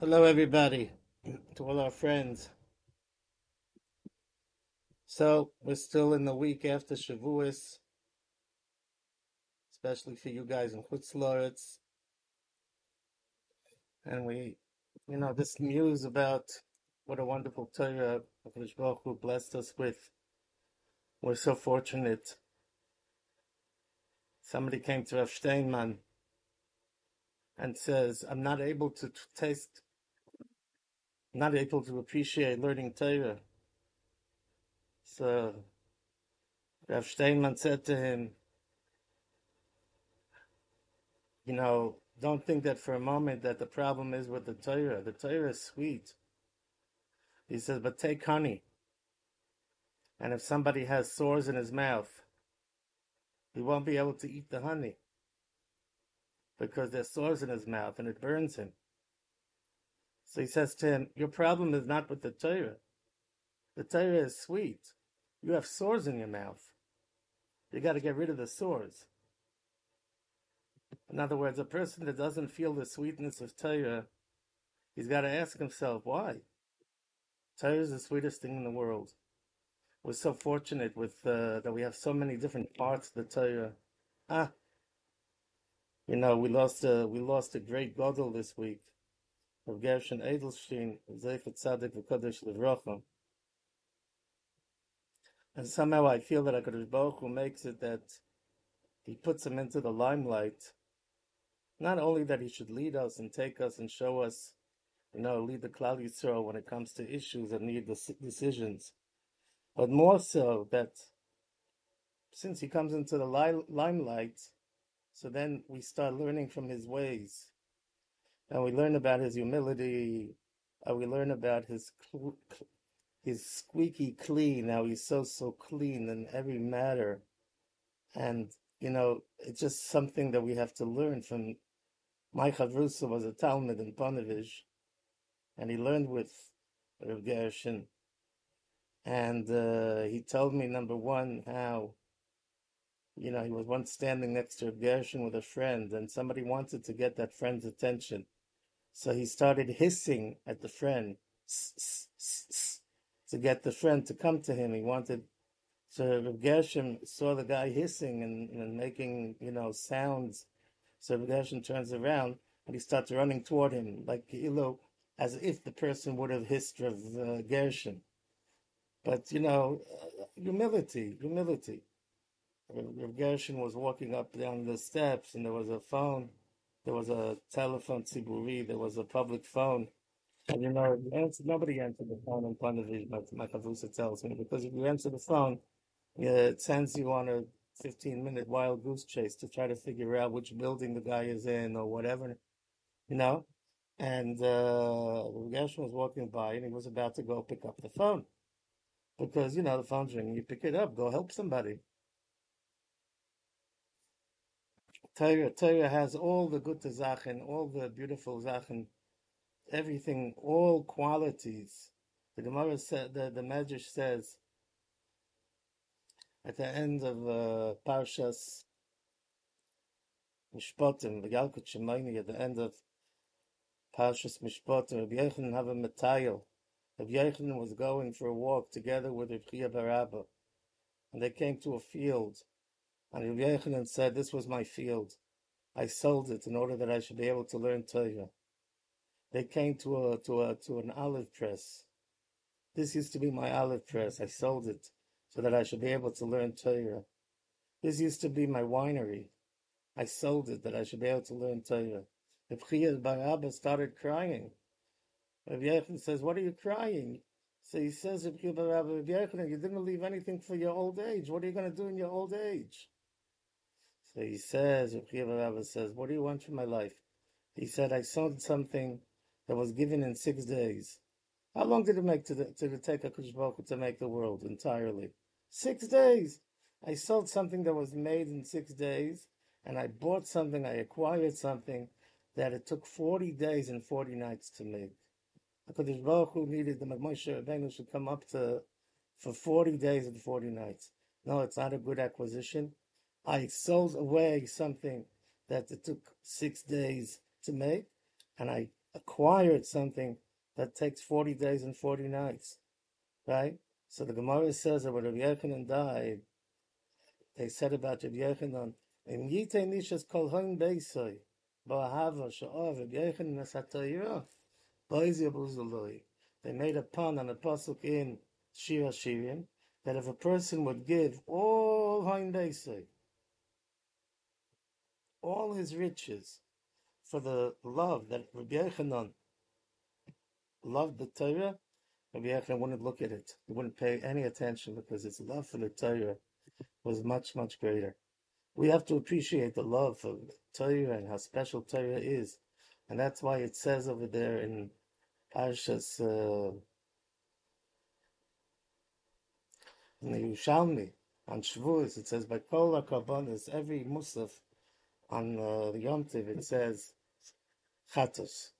Hello, everybody, to all our friends. So we're still in the week after Shavuos, especially for you guys in Chutzlaritz, and we, you know, this news about what a wonderful Torah Baruch Hu blessed us with. We're so fortunate. Somebody came to Rav Steinman and says, "I'm not able to t- taste, not able to appreciate learning Torah." So Rav Steinman said to him, "You know." Don't think that for a moment that the problem is with the Torah. The Torah is sweet. He says, but take honey. And if somebody has sores in his mouth, he won't be able to eat the honey because there's sores in his mouth and it burns him. So he says to him, Your problem is not with the Torah. The Torah is sweet. You have sores in your mouth. You got to get rid of the sores. In other words, a person that doesn't feel the sweetness of Torah, he's got to ask himself, why? Torah is the sweetest thing in the world. We're so fortunate with uh, that we have so many different parts of the Torah. Ah, you know, we lost a we lost a great gadol this week of Gershon Edelstein, Livrocha. And somehow I feel that HaKadosh Baruch Hu makes it that he puts him into the limelight. Not only that he should lead us and take us and show us, you know, lead the Klal Yisrael when it comes to issues that need dec- decisions, but more so that since he comes into the li- limelight, so then we start learning from his ways, and we learn about his humility, we learn about his cl- his squeaky clean, how he's so so clean in every matter, and you know it's just something that we have to learn from. My chavrusa was a Talmud in Panovich, and he learned with Rav Gershon, and uh, he told me number one how you know he was once standing next to Rav Gershon with a friend, and somebody wanted to get that friend's attention, so he started hissing at the friend to get the friend to come to him. He wanted so Rav Gershon saw the guy hissing and, and making you know sounds. So Rav Gershon turns around and he starts running toward him like know as if the person would have hissed Rav uh, Gershon. But you know, uh, humility, humility. Rav Gershon was walking up down the steps, and there was a phone. There was a telephone tziburi. There was a public phone, and you know, you answer, nobody answered the phone in of you. My, chavrusa tells me because if you answer the phone, it sends you on a 15 minute wild goose chase to try to figure out which building the guy is in or whatever, you know. And uh, Gershon was walking by, and he was about to go pick up the phone because you know the phone's ringing. You pick it up, go help somebody Torah, Torah has all the good Zachen, all the beautiful Zachen, everything, all qualities. The Gemara said, the, the Medrash says at the end of uh, Parshas Mishpatim, the Yalkut Shimoni, at the end of Parshas Mishpatim, Rabbi Yochanan have a metayel. Rabbi Yochanan was going for a walk together with Rabbi Chiya bar Abba, and they came to a field, and Rabbi Yochanan said, "This was my field. I sold it in order that I should be able to learn Torah." They came to a to a to an olive press. This used to be my olive press. I sold it so that I should be able to learn Torah. This used to be my winery. I sold it that I should be able to learn Torah. The Bchiyah Barabba started crying. Rabbi Yechon says, "What are you crying?" So he says, Rabbi Barabba, Rabbi Yechon, you didn't leave anything for your old age. What are you going to do in your old age? So he says, Barabba says, "What do you want from my life?" He said, "I sold something that was given in six days." How long did it make to the, to the take a Baruch to make the world entirely? Six days. I sold something that was made in six days, and I bought something, I acquired something that it took 40 days and 40 nights to make. HaKadosh Baruch Hu needed the Moshe Rabbeinu should come up to for 40 days and 40 nights. No, it's not a good acquisition. I sold away something that it took six days to make, and I acquired something that takes 40 days and 40 nights, right? So the Gemara says that when Rabbi Yochanan died, they said about Rabbi Yochanan, "Im yitei nishas kol hoin beisoy, ba'ahava sha'ov Rabbi Yochanan esatayira, boizi abuzaloi." They made a pun on a pasuk in Shir HaShirim that if a person would give all hoin beisoy, all his riches, for the love that Rabbi Yochanan loved the Torah, Rabbi Yochanan wouldn't look at it. He wouldn't pay any attention because his love for the Torah was much, much greater. We have to appreciate the love for Torah and how special Torah is. And that's why it says over there in Parshas, uh, in the Yerushalmi, on Shavuos, it says, by Kol HaKarbonis, every Musaf on uh, the Yom Tov, it says, Chatos.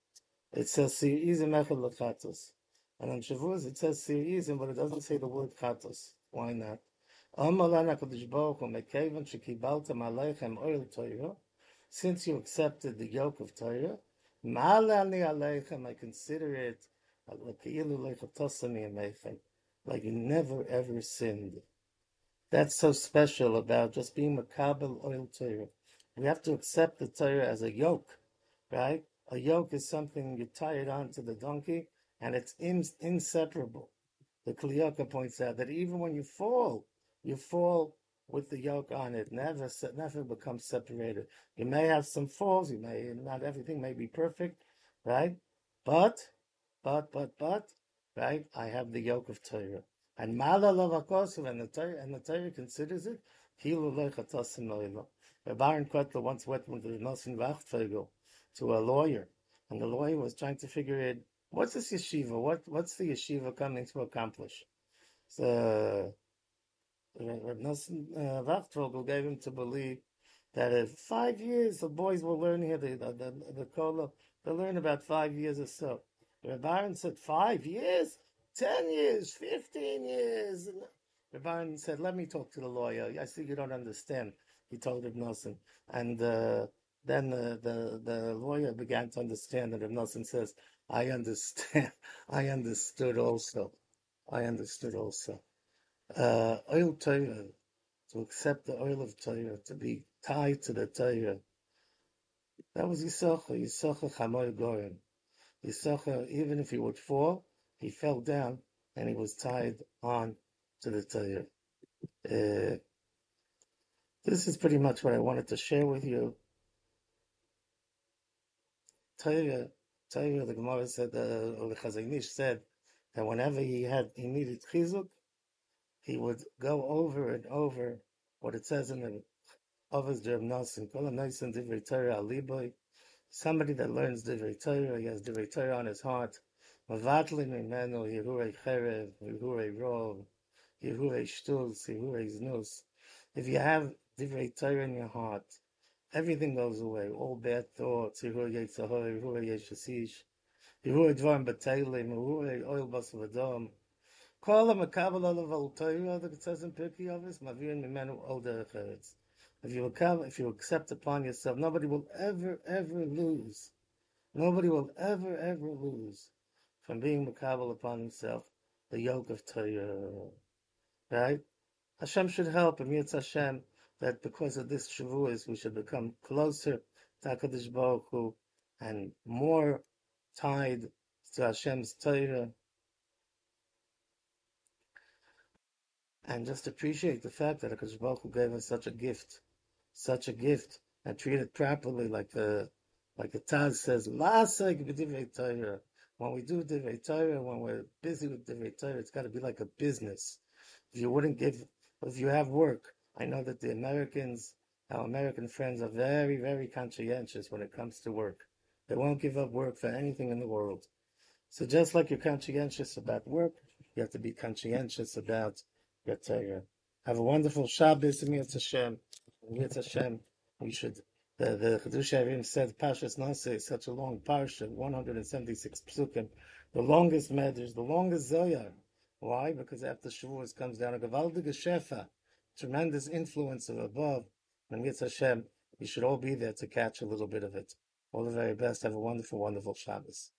It says, Sirizim Echad Lechatos. And on Shavuos, it says Sirizim, but it doesn't say the word Chatos. Why not? Since you accepted the yoke of Torah, I consider it like you never ever sinned. That's so special about just being a Makabel Oil Torah. We have to accept the Torah as a yoke, right? A yoke is something you tie it onto the donkey and it's in, inseparable. The Kli Yakar points out that even when you fall, you fall with the yoke on it, never never becomes separated. You may have some falls, you may not everything may be perfect, right? But, but, but, but, right? I have the yoke of Torah. And Mala Lavakosov and the Torah and the Torah considers it Kilu Oilo. Reb Aaron Kotler once went with the Nosson Wachtfogel to a lawyer, and the lawyer was trying to figure out what's this yeshiva? What what's the yeshiva coming to accomplish? So Reb Nosson uh, gave him to believe that in five years the boys will learn here the the the, the kola they'll learn about five years or so. Reb Aaron said five years, ten years, fifteen years. Reb Aaron said, "Let me talk to the lawyer. I see you don't understand." He told Reb Nosson, and uh, then the, the lawyer began to understand. And Reb Nosson says, "I understand. I understood also. I understood also." uh, oil Torah, to accept the oil of Torah, to be tied to the Torah. That was Yisachar, Yisachar Chamoy Goren. Yisachar, even if he would fall, he fell down and he was tied on to the Torah. Uh, this is pretty much what I wanted to share with you. Torah, Torah, the Gemara said, uh, or the Chazon said, that whenever he had, he needed chizuk, he would go over and over what it says in the Avos Nasim, Kol Naisim Divrei Torah Aliboy, somebody that learns Divrei Torah, he has Divrei Torah on his heart, Mavatlin Cherev, Rov, Shtuz, Znus. If you have Divrei Torah in your heart, everything goes away, all bad thoughts, Yehurei Yitzhahor, Yehurei Yeshasish, Yehurei Dvarim Batelim, Yehurei Oil Bas Vadom, Kol HaMakabel Olav Al Torah, that it says in Pirkei Avos, Mavirin Mimenu Ol Derech Eretz. If you, if you accept upon yourself, nobody will ever, ever lose. Nobody will ever, ever lose from being makabel upon himself the yoke of Torah. Right? Hashem should help, and Yitz Hashem, that because of this Shavuos, we should become closer to HaKadosh Baruch Hu and more tied to Hashem's Torah. And just appreciate the fact that HaKadosh Baruch Hu gave us such a gift such a gift and treat it properly, like the like the Taz says, Torah. When we do Divrei Torah, when we're busy with Divrei Torah, it's got to be like a business. If you wouldn't give, if you have work, I know that the Americans, our American friends, are very, very conscientious when it comes to work. They won't give up work for anything in the world. So just like you're conscientious about work, you have to be conscientious about your Torah. Have a wonderful Shabbos, and Hashem. Yitz Hashem, we should. The the Chiddushei HaRim said Parshas Nase is such a long parsha, 176 psukim, the longest medrash, the longest zoyar. Why? Because after Shavuos comes down a gavaldige shefa, tremendous influence of above, and Yitz Hashem, we should all be there to catch a little bit of it. All the very best. Have a wonderful, wonderful Shabbos.